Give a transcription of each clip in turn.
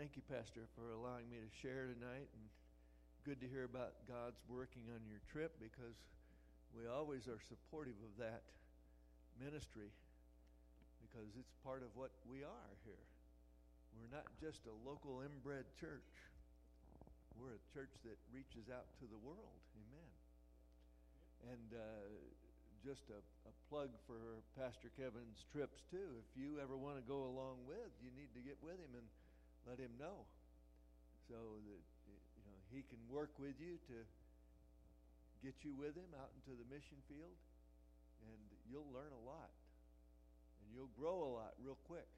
Thank you, Pastor, for allowing me to share tonight. And good to hear about God's working on your trip because we always are supportive of that ministry because it's part of what we are here. We're not just a local inbred church, we're a church that reaches out to the world. Amen. And uh, just a, a plug for Pastor Kevin's trips, too. If you ever want to go along with, you need to get with him and let him know so that you know he can work with you to get you with him out into the mission field. And you'll learn a lot. And you'll grow a lot real quick.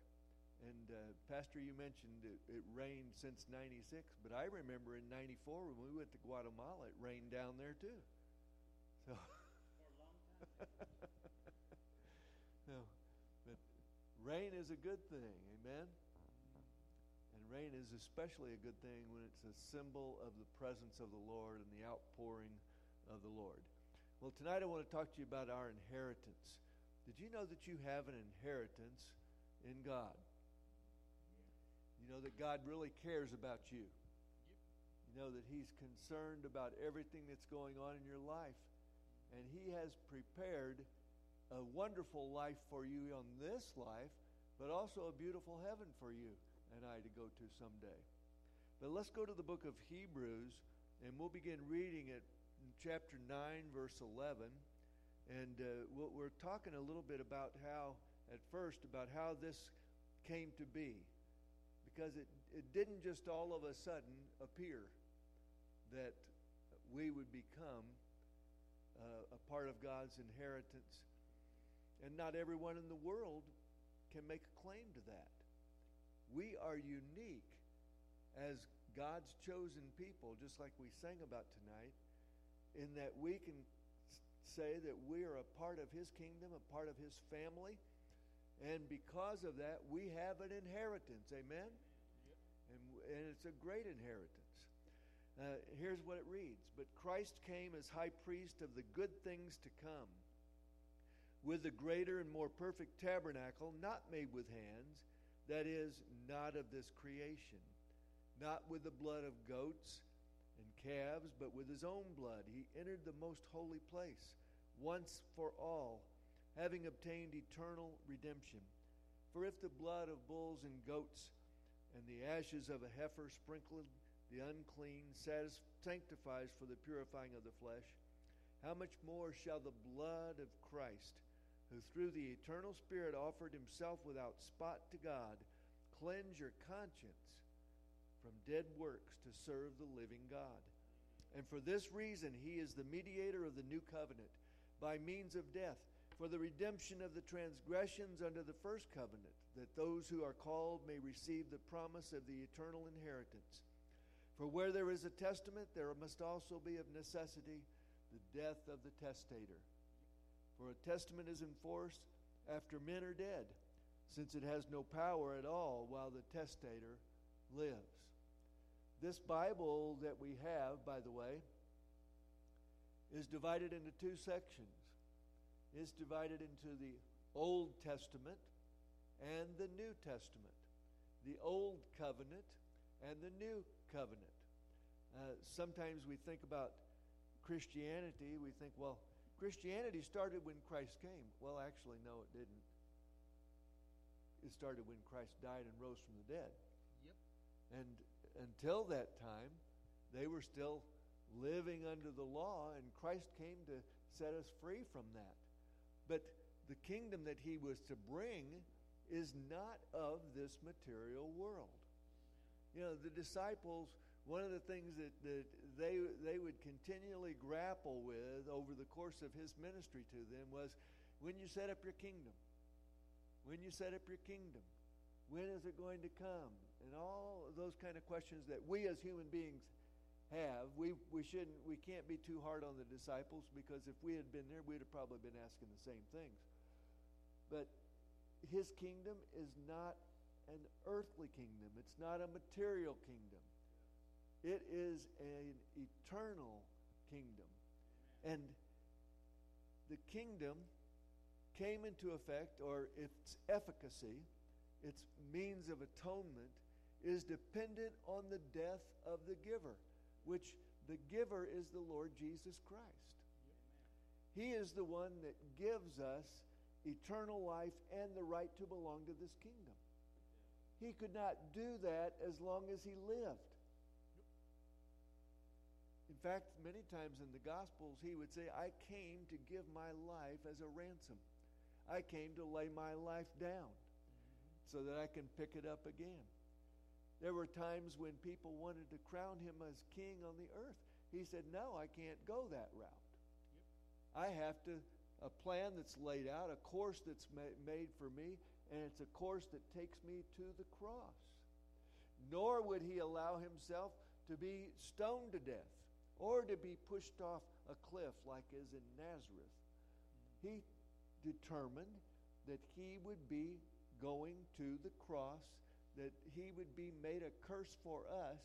And uh, pastor you mentioned it, it rained since 96 but i remember in 94 when we went to guatemala it rained down there too. So no but rain is a good thing. Amen rain is especially a good thing when it's a symbol of the presence of the Lord and the outpouring of the Lord. Well, tonight I want to talk to you about our inheritance. Did you know that you have an inheritance in God? You know that God really cares about you. You know that He's concerned about everything that's going on in your life. And He has prepared a wonderful life for you on this life, but also a beautiful heaven for you and I to go to someday. But let's go to the book of Hebrews, and we'll begin reading in chapter 9, verse 11. And uh, we're talking a little bit about how, at first, about how this came to be. Because it, it didn't just all of a sudden appear that we would become uh, a part of God's inheritance. And not everyone in the world can make a claim to that we are unique as God's chosen people, just like we sang about tonight, in that we can say that we are a part of His kingdom, a part of His family, and because of that, we have an inheritance. Amen? Yep. And, and it's a great inheritance. Uh, here's what it reads But Christ came as high priest of the good things to come, with a greater and more perfect tabernacle, not made with hands that is, not of this creation, not with the blood of goats and calves, but with his own blood. He entered the most holy place once for all, having obtained eternal redemption. For if the blood of bulls and goats and the ashes of a heifer sprinkled the unclean sanctifies for the purifying of the flesh, how much more shall the blood of Christ? Who through the eternal Spirit offered himself without spot to God, cleanse your conscience from dead works to serve the living God. And for this reason, he is the mediator of the new covenant by means of death, for the redemption of the transgressions under the first covenant, that those who are called may receive the promise of the eternal inheritance. For where there is a testament, there must also be of necessity the death of the testator. For a testament is enforced after men are dead, since it has no power at all while the testator lives. This Bible that we have, by the way, is divided into two sections. It's divided into the Old Testament and the New Testament, the Old Covenant and the New Covenant. Uh, sometimes we think about Christianity, we think, well, Christianity started when Christ came. Well, actually, no, it didn't. It started when Christ died and rose from the dead. Yep. And until that time, they were still living under the law, and Christ came to set us free from that. But the kingdom that he was to bring is not of this material world. You know, the disciples one of the things that, that they, they would continually grapple with over the course of his ministry to them was when you set up your kingdom, when you set up your kingdom, when is it going to come? And all those kind of questions that we as human beings have. We, we shouldn't, we can't be too hard on the disciples because if we had been there, we'd have probably been asking the same things. But his kingdom is not an earthly kingdom, it's not a material kingdom. It is an eternal kingdom. And the kingdom came into effect, or its efficacy, its means of atonement, is dependent on the death of the giver, which the giver is the Lord Jesus Christ. He is the one that gives us eternal life and the right to belong to this kingdom. He could not do that as long as he lived. Fact, many times in the Gospels, he would say, I came to give my life as a ransom. I came to lay my life down so that I can pick it up again. There were times when people wanted to crown him as king on the earth. He said, No, I can't go that route. I have to, a plan that's laid out, a course that's ma- made for me, and it's a course that takes me to the cross. Nor would he allow himself to be stoned to death or to be pushed off a cliff like is in Nazareth. He determined that he would be going to the cross, that he would be made a curse for us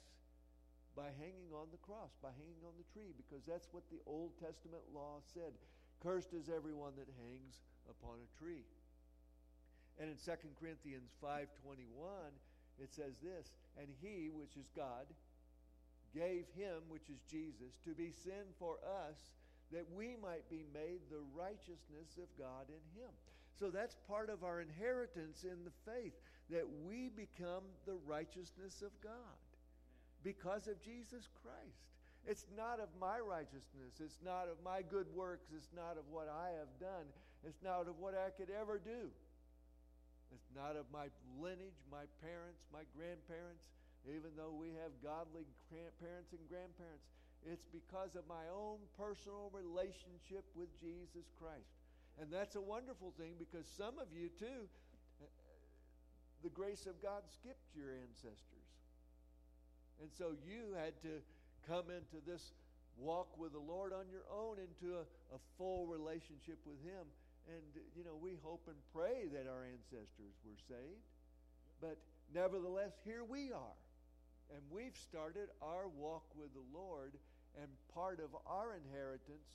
by hanging on the cross, by hanging on the tree, because that's what the Old Testament law said. Cursed is everyone that hangs upon a tree. And in 2 Corinthians 5:21, it says this, and he, which is God, gave him, which is Jesus, to be sin for us, that we might be made the righteousness of God in him. So that's part of our inheritance in the faith, that we become the righteousness of God because of Jesus Christ. It's not of my righteousness. It's not of my good works. It's not of what I have done. It's not of what I could ever do. It's not of my lineage, my parents, my grandparents even though we have godly parents and grandparents. It's because of my own personal relationship with Jesus Christ. And that's a wonderful thing because some of you, too, the grace of God skipped your ancestors. And so you had to come into this walk with the Lord on your own into a, a full relationship with Him. And, you know, we hope and pray that our ancestors were saved. But nevertheless, here we are. And we've started our walk with the Lord, and part of our inheritance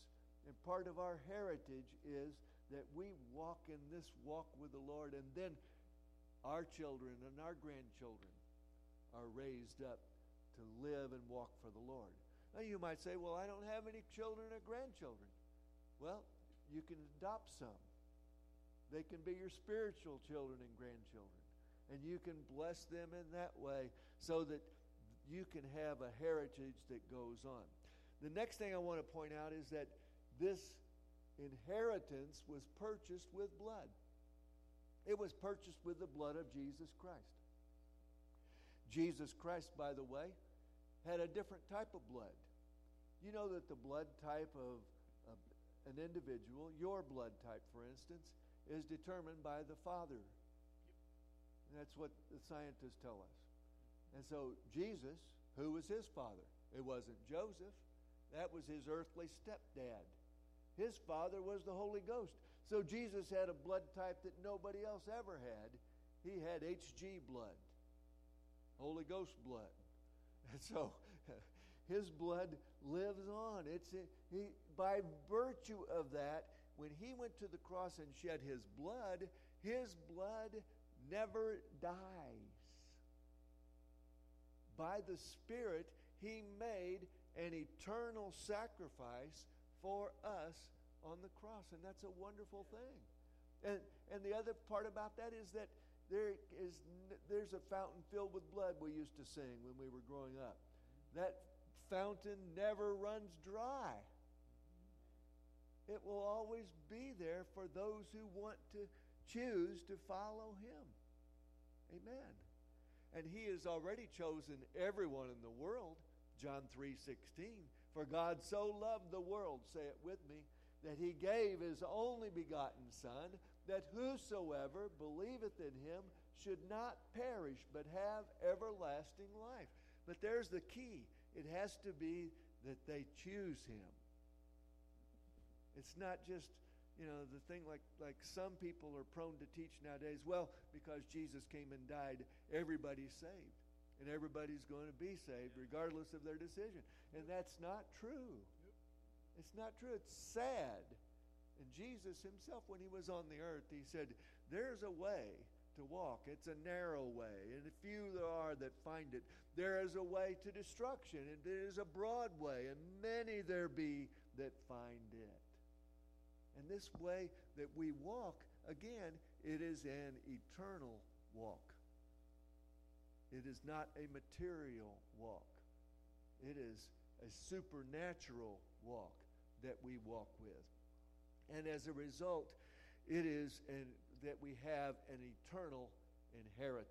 and part of our heritage is that we walk in this walk with the Lord, and then our children and our grandchildren are raised up to live and walk for the Lord. Now, you might say, Well, I don't have any children or grandchildren. Well, you can adopt some. They can be your spiritual children and grandchildren. And you can bless them in that way so that you can have a heritage that goes on. The next thing I want to point out is that this inheritance was purchased with blood. It was purchased with the blood of Jesus Christ. Jesus Christ, by the way, had a different type of blood. You know that the blood type of, an individual, your blood type, for instance, is determined by the Father. And that's what the scientists tell us. And so Jesus, who was his father? It wasn't Joseph. That was his earthly stepdad. His father was the Holy Ghost. So Jesus had a blood type that nobody else ever had. He had HG blood, Holy Ghost blood. And so his blood lives on. It's uh, he by virtue of that, when he went to the cross and shed his blood, his blood never dies by the Spirit, He made an eternal sacrifice for us on the cross. And that's a wonderful thing. And, and the other part about that is that there is, there's a fountain filled with blood we used to sing when we were growing up. That fountain never runs dry. It will always be there for those who want to choose to follow Him. Amen and he has already chosen everyone in the world john 3.16 for god so loved the world say it with me that he gave his only begotten son that whosoever believeth in him should not perish but have everlasting life. But there's the key. It has to be that they choose him. It's not just you know, the thing like, like some people are prone to teach nowadays, well, because Jesus came and died, everybody's saved. And everybody's going to be saved regardless of their decision. And that's not true. It's not true. It's sad. And Jesus himself, when he was on the earth, he said, There's a way to walk. It's a narrow way, and a few there are that find it. There is a way to destruction, and there is a broad way, and many there be that find it. And this way that we walk, again, it is an eternal walk. It is not a material walk. It is a supernatural walk that we walk with. And as a result, it is an, that we have an eternal inheritance.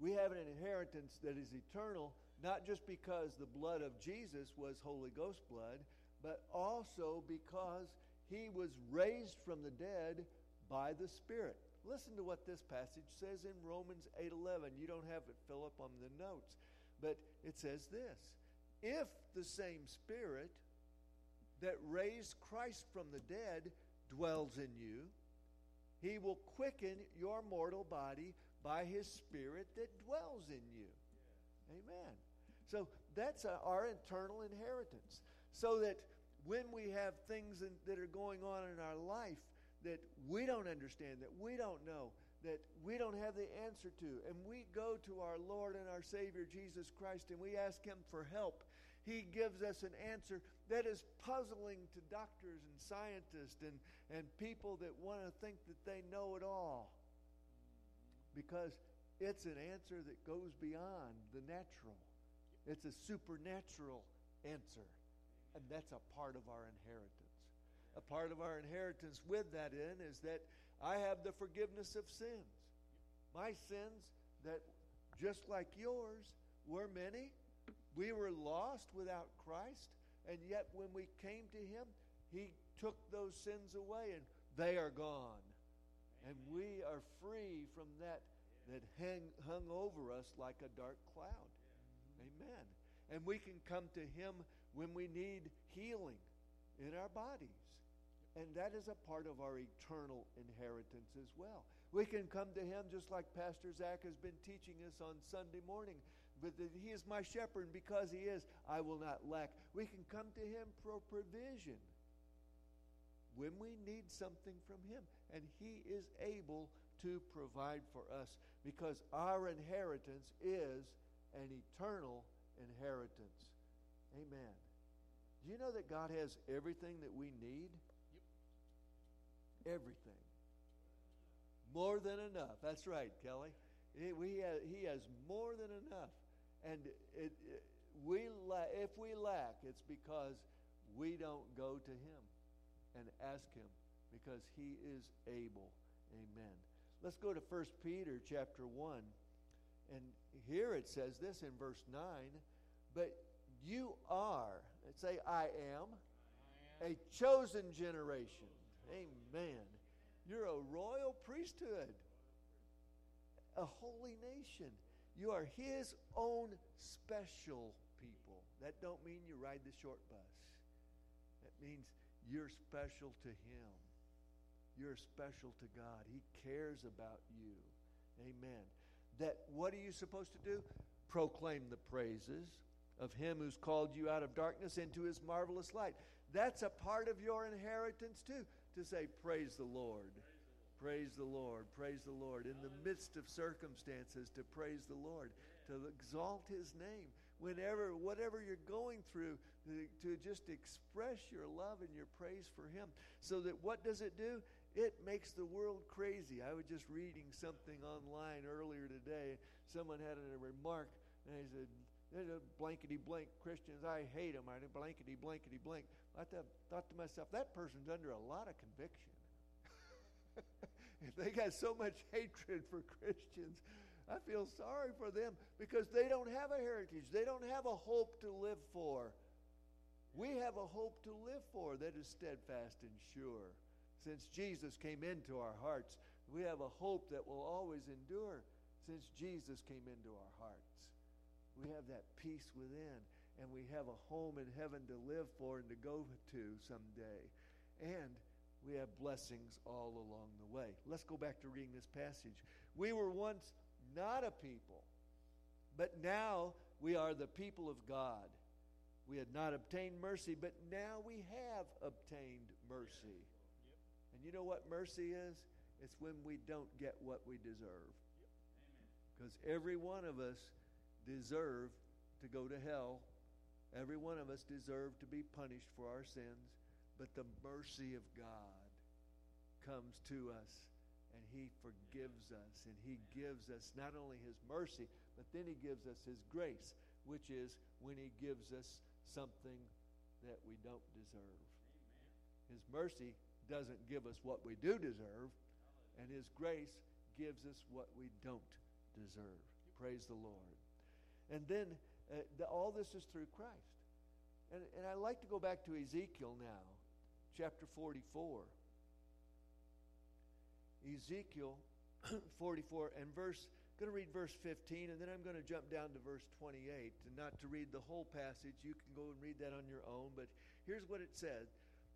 We have an inheritance that is eternal, not just because the blood of Jesus was Holy Ghost blood, but also because he was raised from the dead by the Spirit. Listen to what this passage says in Romans 8:11. You don't have it fill up on the notes, but it says this. If the same Spirit that raised Christ from the dead dwells in you, he will quicken your mortal body by his Spirit that dwells in you. Amen. So that's our internal inheritance. So that when we have things that are going on in our life that we don't understand, that we don't know, that we don't have the answer to, and we go to our Lord and our Savior Jesus Christ and we ask Him for help, He gives us an answer that is puzzling to doctors and scientists and, and people that want to think that they know it all. Because it's an answer that goes beyond the natural, it's a supernatural answer. And that's a part of our inheritance a part of our inheritance with that in is that I have the forgiveness of sins. My sins, that just like yours, were many. We were lost without Christ, and yet when we came to Him, He took those sins away, and they are gone. And we are free from that that hang, hung over us like a dark cloud. Amen. And we can come to Him when we need healing in our bodies. And that is a part of our eternal inheritance as well. We can come to Him just like Pastor Zach has been teaching us on Sunday morning. But that He is my shepherd, and because He is, I will not lack. We can come to Him for provision when we need something from Him. And He is able to provide for us because our inheritance is an eternal inheritance. Amen. Do you know that God has everything that we need? Everything. More than enough. That's right, Kelly. He, we have, he has more than enough. And it, it, we la- if we lack, it's because we don't go to him and ask him because he is able. Amen. Let's go to 1 Peter chapter 1. And here it says this in verse 9 But you are, say, I am, I am. a chosen generation Amen. You're a royal priesthood, a holy nation. You are his own special people. That don't mean you ride the short bus. That means you're special to him. You're special to God. He cares about you. Amen. That what are you supposed to do? Proclaim the praises of him who's called you out of darkness into his marvelous light. That's a part of your inheritance too to say, Praise the Lord. Praise the Lord. Praise the Lord. In the midst of circumstances, to praise the Lord, to exalt His name. Whenever, whatever you're going through, to, just express your love and your praise for Him. So that what does it do? It makes the world crazy. I was just reading something online earlier today. Someone had a remark, and he said, there's a blankety blank Christians. I hate them. I blankety blankety blank. I th- thought to myself, that person's under a lot of conviction. they got so much hatred for Christians, I feel sorry for them because they don't have a heritage. They don't have a hope to live for. We have a hope to live for that is steadfast and sure. Since Jesus came into our hearts, we have a hope that will always endure since Jesus came into our hearts. We have that peace within and we have a home in heaven to live for and to go to someday. And we have blessings all along the way. Let's go back to reading this passage. We were once not a people, but now we are the people of God. We had not obtained mercy, but now we have obtained mercy. And you know what mercy is? it's when we don't get what we deserve. Because every one of us deserve to go to hell. Every one of us deserve to be punished for our sins. But the mercy of God comes to us and He forgives us. And He gives us not only His mercy, but then He gives us His grace, which is when He gives us something that we don't deserve. His mercy doesn't give us what we do deserve, and His grace gives us what we don't deserve. Praise the Lord. And then uh, the, all this is through Christ. And, and I'd like to go back to Ezekiel now, chapter 44. Ezekiel 44 and verse I'm going to read verse 15 and then I'm going to jump down to verse 28 and not to read the whole passage you can go and read that on your own but here's what it said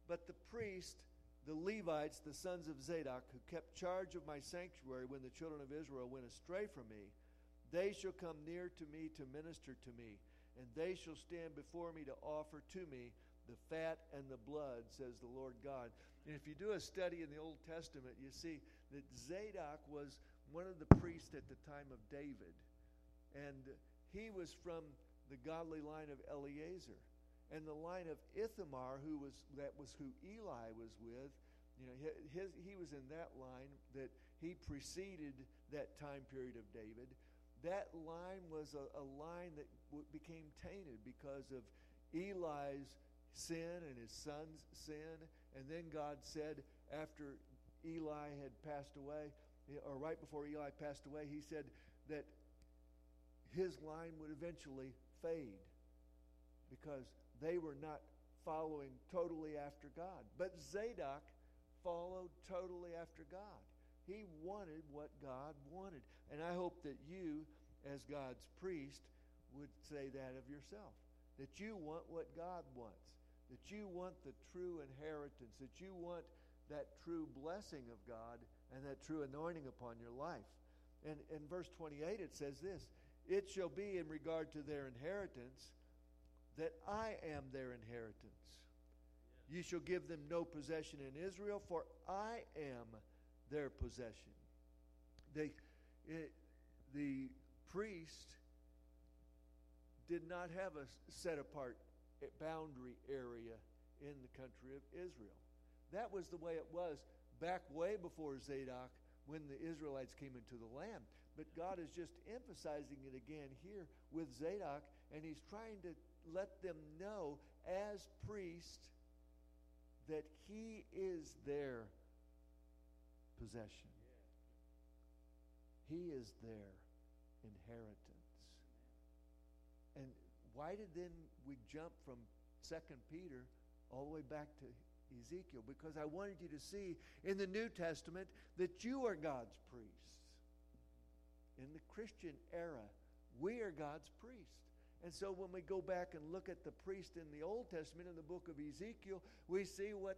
but the priest the Levites the sons of Zadok who kept charge of my sanctuary when the children of Israel went astray from me they shall come near to me to minister to me and they shall stand before me to offer to me the fat and the blood says the Lord God and if you do a study in the Old Testament you see that Zadok was one of the priests at the time of David. And he was from the godly line of Eleazar. And the line of Ithamar, who was that was who Eli was with, you know, his, he was in that line that he preceded that time period of David. That line was a, a line that w- became tainted because of Eli's sin and his son's sin. And then God said, after Eli had passed away, eh, or right before Eli passed away, he said that his line would eventually fade because they were not following totally after God. But Zadok followed totally after God. He wanted what God wanted. And I hope that you, as God's priest, would say that of yourself. That you want what God wants. That you want the true inheritance. That you want that true blessing of God and that true anointing upon your life. And in verse 28, it says this It shall be in regard to their inheritance that I am their inheritance. You shall give them no possession in Israel, for I am their possession. They, it, the priest did not have a set apart eh, boundary area in the country of Israel. That was the way it was back way before Zadok when the Israelites came into the land. But God is just emphasizing it again here with Zadok, and he's trying to let them know as priest that he is their possession. He is their inheritance. And why did then we jump from Second Peter all the way back to Ezekiel because I wanted you to see in the New Testament that you are God's priests. In the Christian era, we are God's priests. And so when we go back and look at the priest in the Old Testament in the book of Ezekiel, we see what,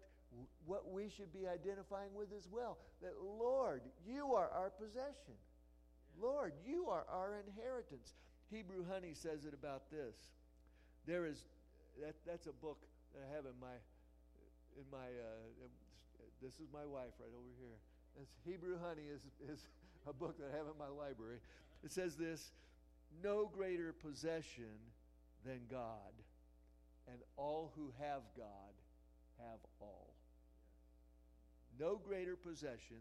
what we should be identifying with as well. That, Lord, you are our possession. Lord, you are our inheritance. Hebrew Honey says it about this. There is, that, that's a book that I have in my in my, uh, this is my wife right over here. This Hebrew Honey is, is a book that I have in my library. It says this No greater possession than God, and all who have God have all. No greater possession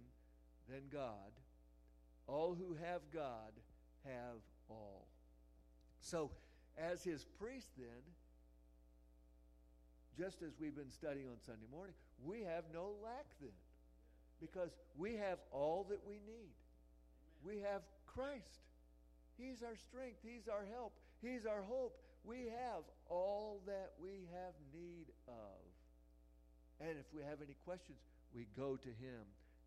than God. All who have God have all. So, as his priest, then, just as we've been studying on Sunday morning, we have no lack then because we have all that we need. We have Christ. He's our strength, He's our help, He's our hope. We have all that we have need of. And if we have any questions, we go to Him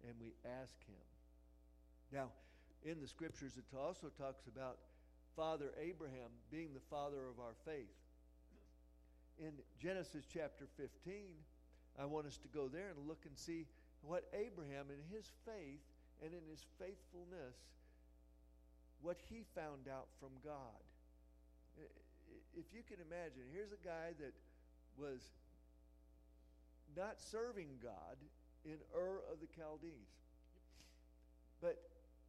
and we ask Him. Now, in the scriptures, it also talks about Father Abraham being the father of our faith in Genesis chapter 15, I want us to go there and look and see what Abraham, in his faith and in his faithfulness, what he found out from God. If you can imagine, here's a guy that was not serving God in Ur of the Chaldees. But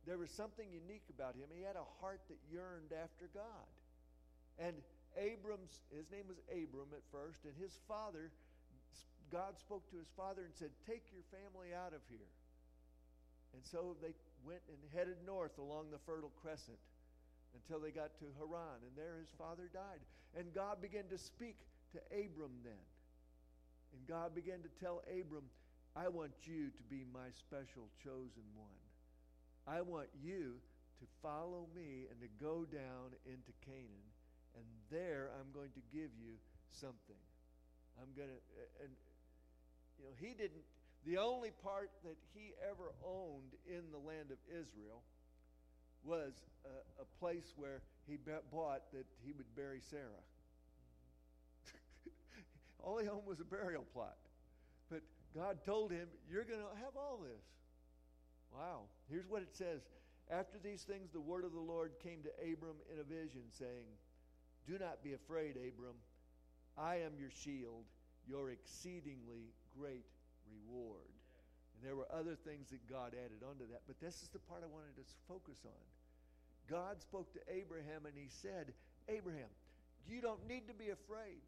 there was something unique about him. He had a heart that yearned after God. And Abram's, his name was Abram at first, and his father, God spoke to his father and said, Take your family out of here. And so they went and headed north along the Fertile Crescent until they got to Haran, and there his father died. And God began to speak to Abram then. And God began to tell Abram, I want you to be my special chosen one. I want you to follow me and to go down into Canaan, and there I'm going to give you something. I'm going to, uh, and, you know, he didn't, the only part that he ever owned in the land of Israel was a, a place where he bought that he would bury Sarah. all he owned was a burial plot. God told him, You're going to have all this. Wow. Here's what it says After these things, the word of the Lord came to Abram in a vision, saying, Do not be afraid, Abram. I am your shield, your exceedingly great reward. And there were other things that God added onto that, but this is the part I wanted to focus on. God spoke to Abraham and he said, Abraham, you don't need to be afraid.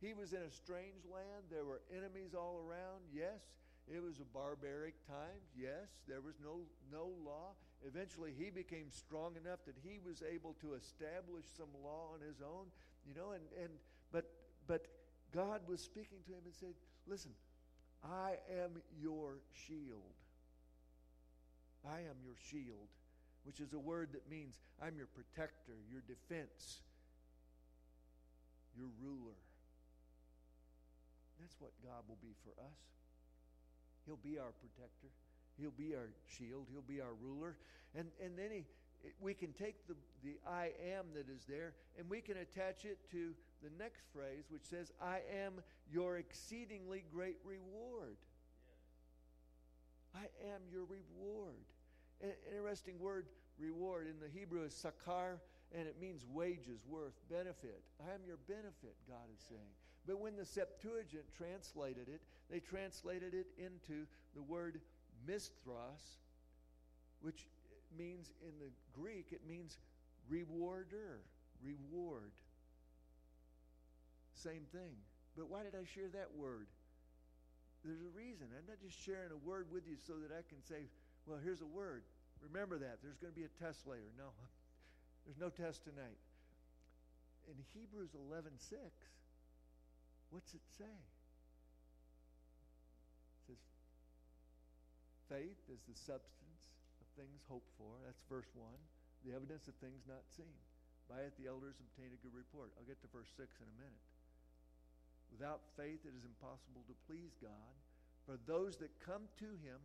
He was in a strange land. There were enemies all around. Yes, it was a barbaric time. Yes, there was no, no law. Eventually, he became strong enough that he was able to establish some law on his own. You know, and, and but but God was speaking to him and said, Listen, I am your shield. I am your shield which is a word that means I'm your protector, your defense, your ruler. That's what God will be for us. He'll be our protector. He'll be our shield. He'll be our ruler. And, and then he, we can take the, the I am that is there and we can attach it to the next phrase, which says, I am your exceedingly great reward. Yes. I am your reward. An interesting word, reward. In the Hebrew is sakar, and it means wages, worth, benefit. I am your benefit, God is saying. But when the Septuagint translated it, they translated it into the word misthos, which means in the Greek, it means rewarder, reward. Same thing. But why did I share that word? There's a reason. I'm not just sharing a word with you so that I can say, well, here's a word. Remember that. There's going to be a test later. No, there's no test tonight. In Hebrews 11 6, what's it say? It says, faith is the substance of things hoped for. That's verse 1. The evidence of things not seen. By it the elders obtain a good report. I'll get to verse 6 in a minute. Without faith it is impossible to please God. For those that come to him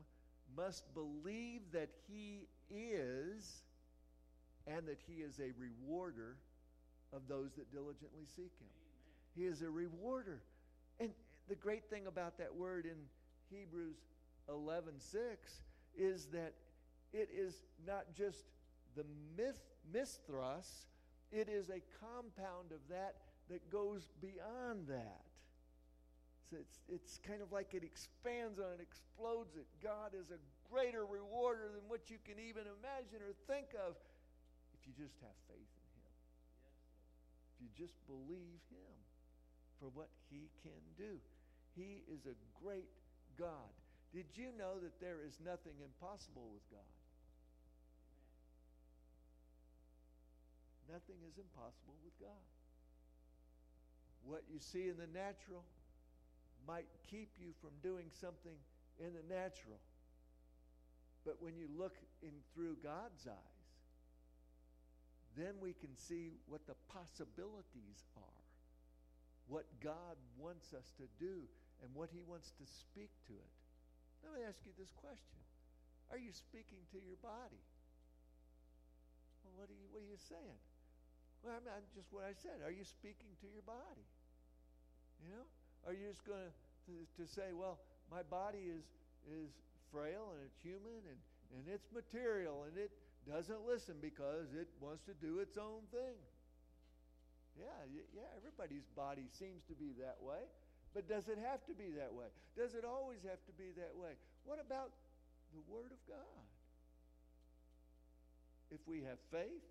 must believe that he is and that he is a rewarder of those that diligently seek him. He is a rewarder. And the great thing about that word in Hebrews 11:6 is that it is not just the myth, misthos, it is a compound of that that goes beyond that. So it's, it's kind of like it expands on it, explodes it. God is a greater rewarder than what you can even imagine or think of if you just have faith in Him. If you just believe Him for what He can do. He is a great God. Did you know that there is nothing impossible with God? Nothing is impossible with God. What you see in the natural might keep you from doing something in the natural. But when you look in through God's eyes, then we can see what the possibilities are, what God wants us to do, and what He wants to speak to it. Let me ask you this question Are you speaking to your body? Well, what are you, what are you saying? Well, I mean, just what I said. Are you speaking to your body? You know? Are you just going to, to say, well, my body is, is frail and it's human and, and it's material and it doesn't listen because it wants to do its own thing? Yeah, yeah, everybody's body seems to be that way. But does it have to be that way? Does it always have to be that way? What about the Word of God? if we have faith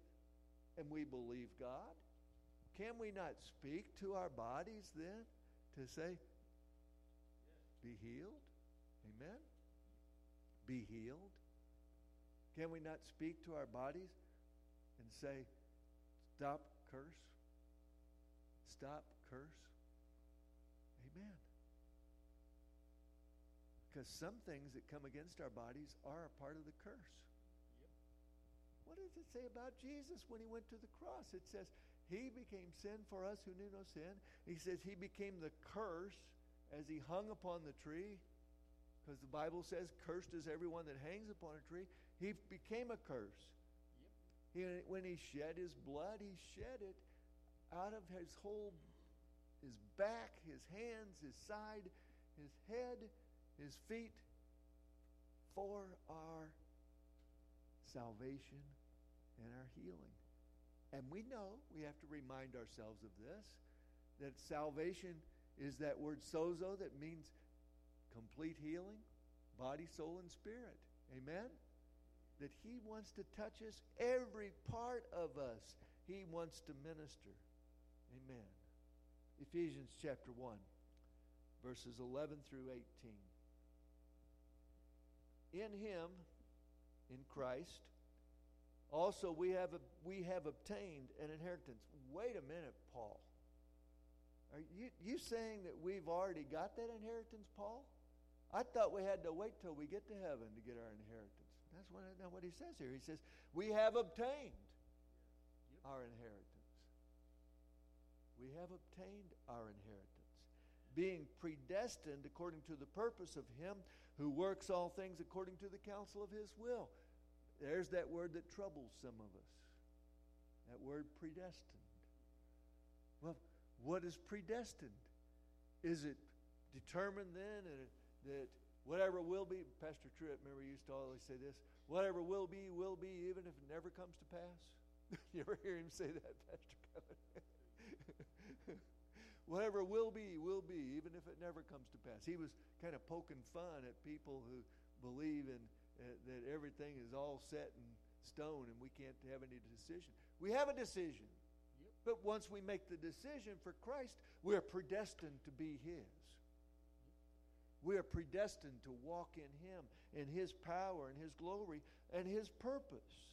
and we believe God, can we not speak to our bodies then to say, be healed? Amen? Be healed? Can we not speak to our bodies and say, stop curse? Stop curse? Amen. Because some things that come against our bodies are a part of the curse. Yep. What does it say about Jesus when he went to the cross? It says, He became sin for us who knew no sin. He says He became the curse as He hung upon the tree. Because the Bible says, Cursed is everyone that hangs upon a tree. He became a curse. Yep. He, when He shed His blood, He shed it out of His whole, His back, His hands, His side, His head his feet for our salvation and our healing. And we know, we have to remind ourselves of this, that salvation is that word sozo that means complete healing, body, soul, and spirit. Amen? That He wants to touch us, every part of us, He wants to minister. Amen. Ephesians chapter 1, verses 11 through 18 in him, in Christ, also we have, we have obtained an inheritance. Wait a minute, Paul. Are you, you saying that we've already got that inheritance, Paul? I thought we had to wait till we get to heaven to get our inheritance. That's what, not what he says here. He says, We have obtained our inheritance. We have obtained our inheritance, being predestined according to the purpose of him who works all things according to the counsel of his will. There's that word that troubles some of us. That word predestined. Well, what is predestined? Is it determined then that whatever will be, Pastor Tripp, remember, used to always say this whatever will be, will be, even if it never comes to pass? you ever hear him say that, Pastor Kevin? Whatever will be, will be, even if it never comes to pass. He was kind of poking fun at people who believe in uh, that everything is all set in stone and we can't have any decision. We have a decision. Yep. But once we make the decision for Christ, we're predestined to be His. We are predestined to walk in Him, in His power, and His glory, and His purpose.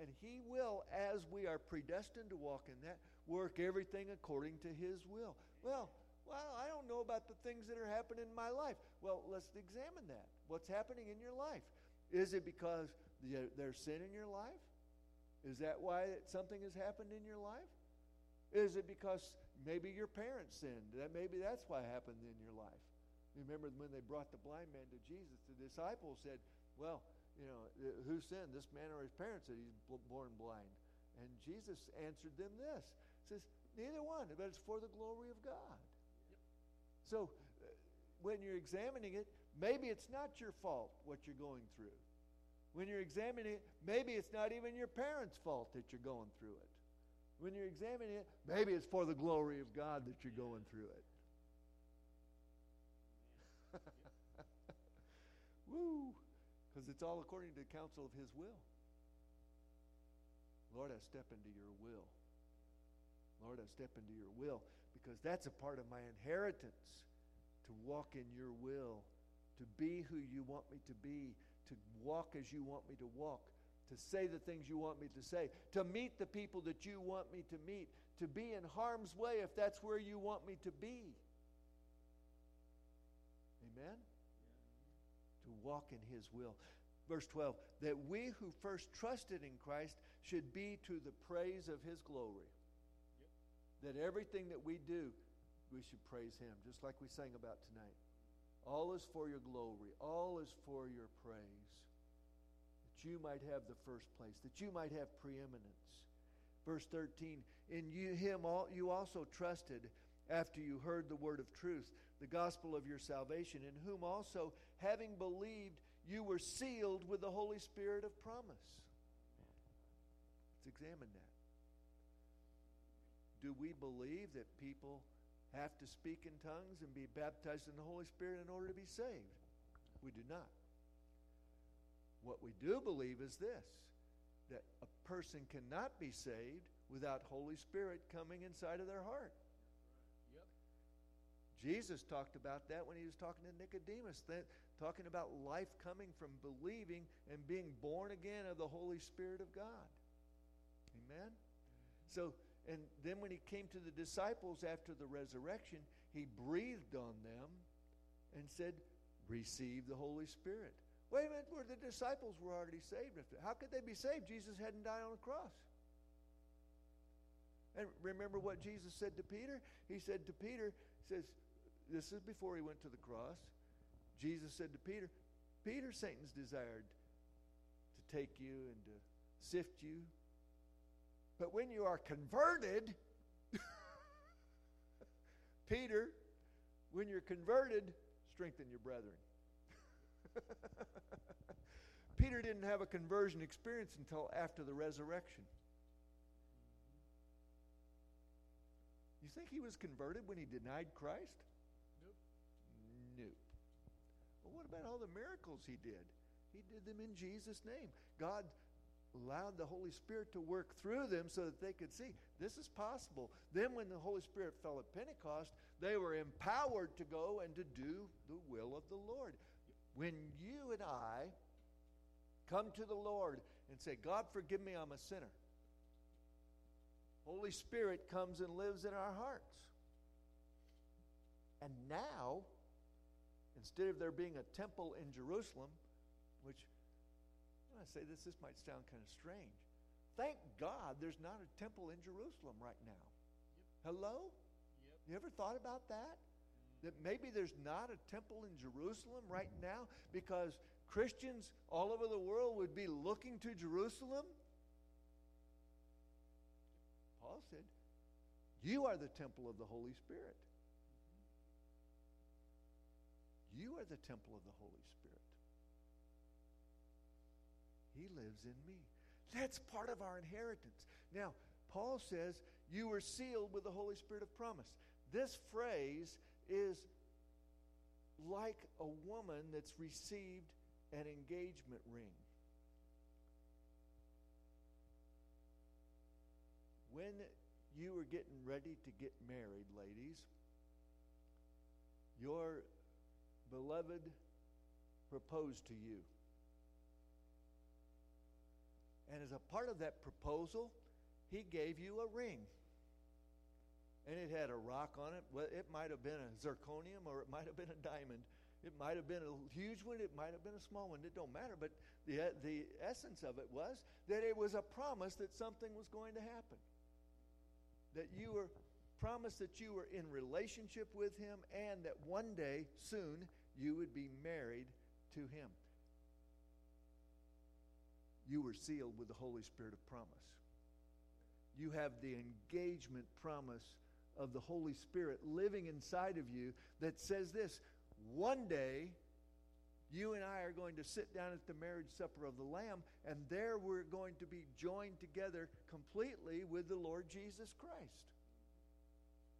And He will, as we are predestined to walk in that, work everything according to His will. Well, well, I don't know about the things that are happening in my life. Well, let's examine that. What's happening in your life? Is it because there's sin in your life? Is that why something has happened in your life? Is it because maybe your parents sinned? That maybe that's why it happened in your life. Remember when they brought the blind man to Jesus, the disciples said, "Well, you know, who sinned, this man or his parents that he's born blind?" And Jesus answered them this says, neither one, but it's for the glory of God. Yep. So uh, when you're examining it, maybe it's not your fault what you're going through. When you're examining it, maybe it's not even your parents' fault that you're going through it. When you're examining it, maybe it's for the glory of God that you're going through it. Woo! Because it's all according to the counsel of His will. Lord, I step into your will. Lord, I step into your will because that's a part of my inheritance to walk in your will, to be who you want me to be, to walk as you want me to walk, to say the things you want me to say, to meet the people that you want me to meet, to be in harm's way if that's where you want me to be. Amen? To walk in his will. Verse 12, that we who first trusted in Christ should be to the praise of his glory. That everything that we do, we should praise Him, just like we sang about tonight. All is for your glory, all is for your praise, that you might have the first place, that you might have preeminence. Verse 13, in you, Him all, you also trusted after you heard the word of truth, the gospel of your salvation, in whom also, having believed, you were sealed with the Holy Spirit of promise. Let's examine that. Do we believe that people have to speak in tongues and be baptized in the Holy Spirit in order to be saved? We do not. What we do believe is this that a person cannot be saved without Holy Spirit coming inside of their heart. Yep. Jesus talked about that when he was talking to Nicodemus, that, talking about life coming from believing and being born again of the Holy Spirit of God. Amen? So, and then when he came to the disciples after the resurrection, he breathed on them and said, Receive the Holy Spirit. Wait a minute, where the disciples were already saved. How could they be saved? Jesus hadn't died on the cross. And remember what Jesus said to Peter? He said to Peter, says, this is before he went to the cross. Jesus said to Peter, Peter, Satan's desired to take you and to sift you. But when you are converted, Peter, when you're converted, strengthen your brethren. Peter didn't have a conversion experience until after the resurrection. You think he was converted when he denied Christ? Nope. What about all the miracles he did? He did them in Jesus' name. God allowed the Holy Spirit to work through them so that they could see this is possible. Then, when the Holy Spirit fell at Pentecost, they were empowered to go and to do the will of the Lord. When you and I come to the Lord and say, God, forgive me, I'm a sinner, Holy Spirit comes and lives in our hearts. And now, instead of there being a temple in Jerusalem, which I say this, this might sound kind of strange. Thank God there's not a temple in Jerusalem right now. Yep. Hello? Yep. You ever thought about that? That maybe there's not a temple in Jerusalem right now because Christians all over the world would be looking to Jerusalem? Paul said, You are the temple of the Holy Spirit. Are the temple of the Holy Spirit. He lives in me. That's part of our inheritance. Now, Paul says, You were sealed with the Holy Spirit of promise. This phrase is like a woman that's received an engagement ring. When you were getting ready to get married, ladies, your beloved proposed to you. And as a part of that proposal, he gave you a ring. And it had a rock on it. Well, it might have been a zirconium or it might have been a diamond. It might have been a huge one. It might have been a small one. It don't matter. But the, the essence of it was that it was a promise that something was going to happen. That you were promised that you were in relationship with him and that one day, soon, you would be married to him. You were sealed with the Holy Spirit of promise. You have the engagement promise of the Holy Spirit living inside of you that says this one day, you and I are going to sit down at the marriage supper of the Lamb, and there we're going to be joined together completely with the Lord Jesus Christ.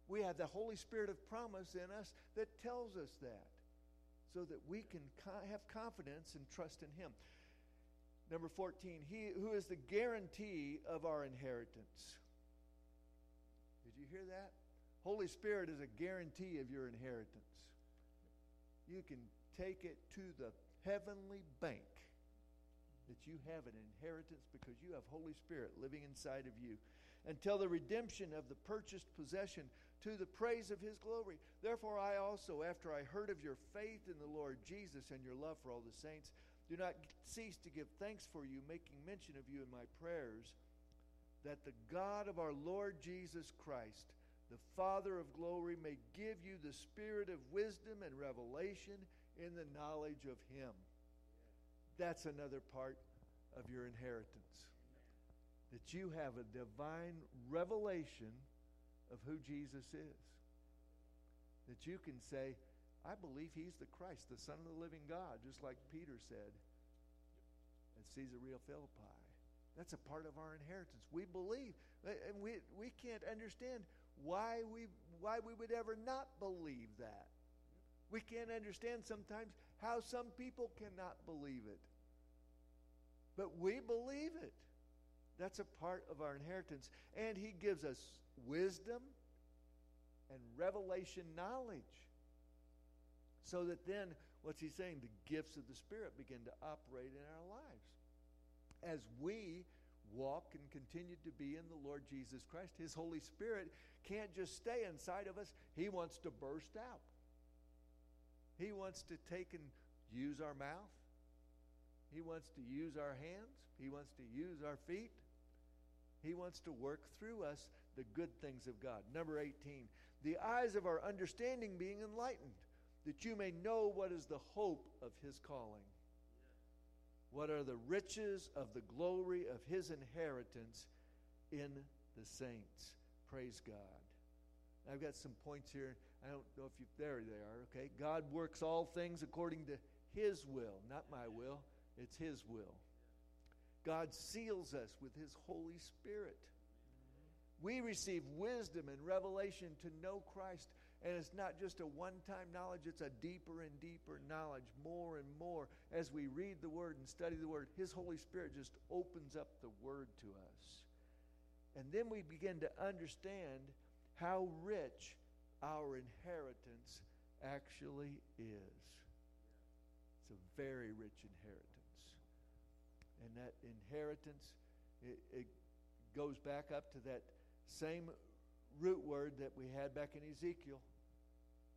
We have the Holy Spirit of promise in us that tells us that so that we can have confidence and trust in Him. Number 14, He who is the guarantee of our inheritance. Did you hear that? Holy Spirit is a guarantee of your inheritance you can take it to the heavenly bank that you have an inheritance because you have Holy Spirit living inside of you until the redemption of the purchased possession to the praise of his glory. Therefore, I also, after I heard of your faith in the Lord Jesus and your love for all the saints, do not cease to give thanks for you, making mention of you in my prayers, that the God of our Lord Jesus Christ the Father of glory may give you the spirit of wisdom and revelation in the knowledge of Him. That's another part of your inheritance. That you have a divine revelation of who Jesus is. That you can say, I believe He's the Christ, the Son of the living God, just like Peter said at Caesarea Philippi. That's a part of our inheritance. We believe, and we, we can't understand why we, why we would ever not believe that. We can't understand sometimes how some people cannot believe it. But we believe it. That's a part of our inheritance. And He gives us wisdom and revelation knowledge. So that then, what's He saying? The gifts of the Spirit begin to operate in our lives. As we walk and continue to be in the Lord Jesus Christ, His Holy Spirit can't just stay inside of us, He wants to burst out. He wants to take and use our mouth. He wants to use our hands. He wants to use our feet. He wants to work through us the good things of God. Number 18, the eyes of our understanding being enlightened, that you may know what is the hope of his calling. What are the riches of the glory of his inheritance in the saints? Praise God. I've got some points here. I don't know if you there they are, okay? God works all things according to his will, not my will. It's his will. God seals us with his Holy Spirit. We receive wisdom and revelation to know Christ. And it's not just a one time knowledge, it's a deeper and deeper knowledge, more and more. As we read the Word and study the Word, His Holy Spirit just opens up the Word to us. And then we begin to understand how rich our inheritance actually is. It's a very rich inheritance. And that inheritance, it, it goes back up to that same root word that we had back in Ezekiel,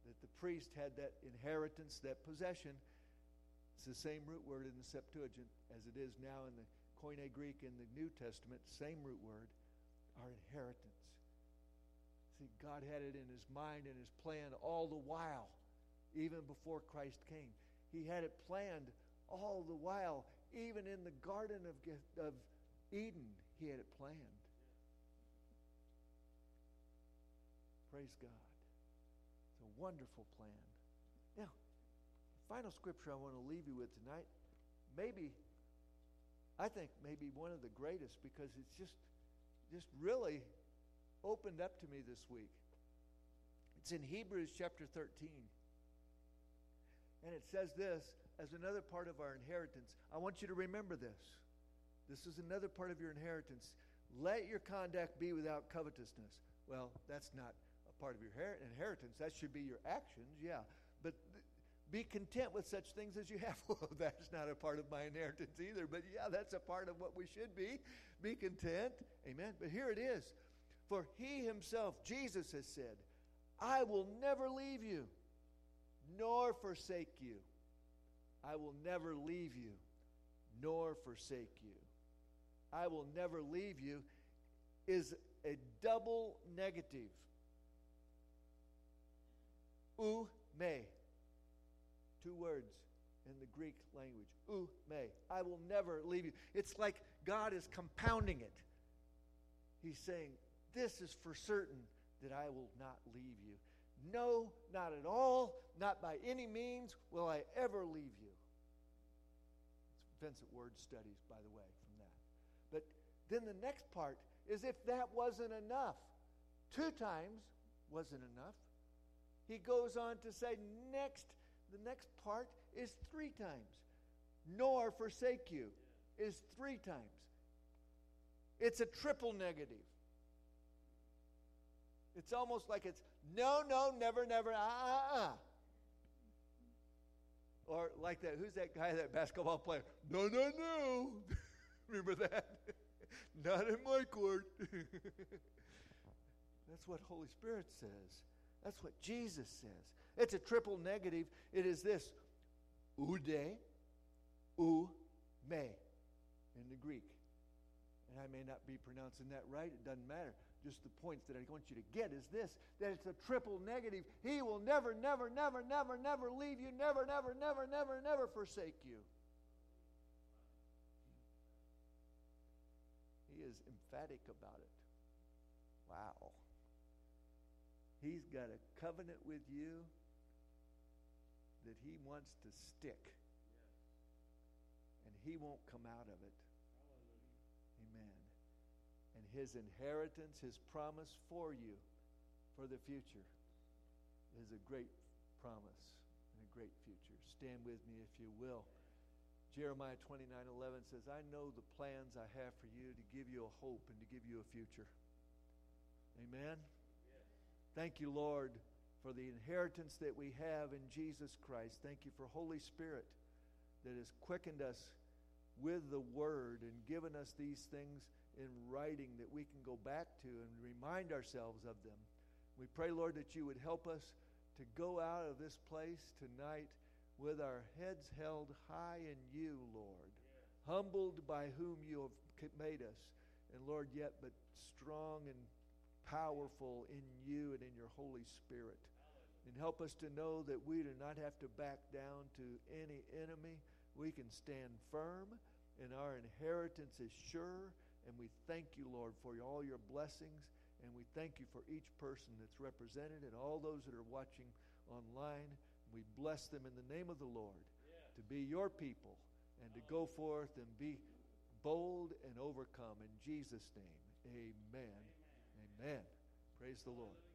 that the priest had that inheritance, that possession. It's the same root word in the Septuagint as it is now in the Koine Greek in the New Testament, same root word, our inheritance. See, God had it in his mind and his plan all the while, even before Christ came. He had it planned all the while, even in the Garden of, of Eden, he had it planned. Praise God. It's a wonderful plan. Now, final scripture I want to leave you with tonight, maybe, I think maybe one of the greatest because it's just, just really opened up to me this week. It's in Hebrews chapter 13. And it says this as another part of our inheritance. I want you to remember this. This is another part of your inheritance. Let your conduct be without covetousness. Well, that's not a part of your inheritance. That should be your actions, yeah. But be content with such things as you have. Well, that's not a part of my inheritance either, but yeah, that's a part of what we should be. Be content. Amen. But here it is. For he himself, Jesus, has said, I will never leave you nor forsake you. I will never leave you nor forsake you. I will never leave you is a double negative. U me. Two words in the Greek language. U me. I will never leave you. It's like God is compounding it. He's saying, This is for certain that I will not leave you. No, not at all, not by any means will I ever leave you. Vincent Word studies, by the way, from that. But then the next part is if that wasn't enough, two times wasn't enough. He goes on to say, next, the next part is three times. Nor forsake you is three times. It's a triple negative. It's almost like it's no, no, never, never, ah, ah, ah. Or like that, who's that guy, that basketball player? No, no, no. Remember that? Not in my court. That's what Holy Spirit says. That's what Jesus says. It's a triple negative. It is this ude, u, me in the Greek. And I may not be pronouncing that right. It doesn't matter. Just the points that I want you to get is this that it's a triple negative. He will never, never, never, never, never leave you, never, never, never, never, never forsake you. He is emphatic about it. Wow. He's got a covenant with you that he wants to stick. And he won't come out of it. His inheritance, his promise for you for the future is a great promise and a great future. Stand with me if you will. Jeremiah 29 11 says, I know the plans I have for you to give you a hope and to give you a future. Amen. Thank you, Lord, for the inheritance that we have in Jesus Christ. Thank you for Holy Spirit that has quickened us with the Word and given us these things in writing that we can go back to and remind ourselves of them. We pray, Lord, that you would help us to go out of this place tonight with our heads held high in you, Lord, humbled by whom you have made us, and Lord, yet but strong and powerful in you and in your Holy Spirit. And help us to know that we do not have to back down to any enemy. We can stand firm, and our inheritance is sure. And we thank you, Lord, for all your blessings. And we thank you for each person that's represented and all those that are watching online. We bless them in the name of the Lord to be your people and to go forth and be bold and overcome. In Jesus' name, amen. Amen. Praise the Lord.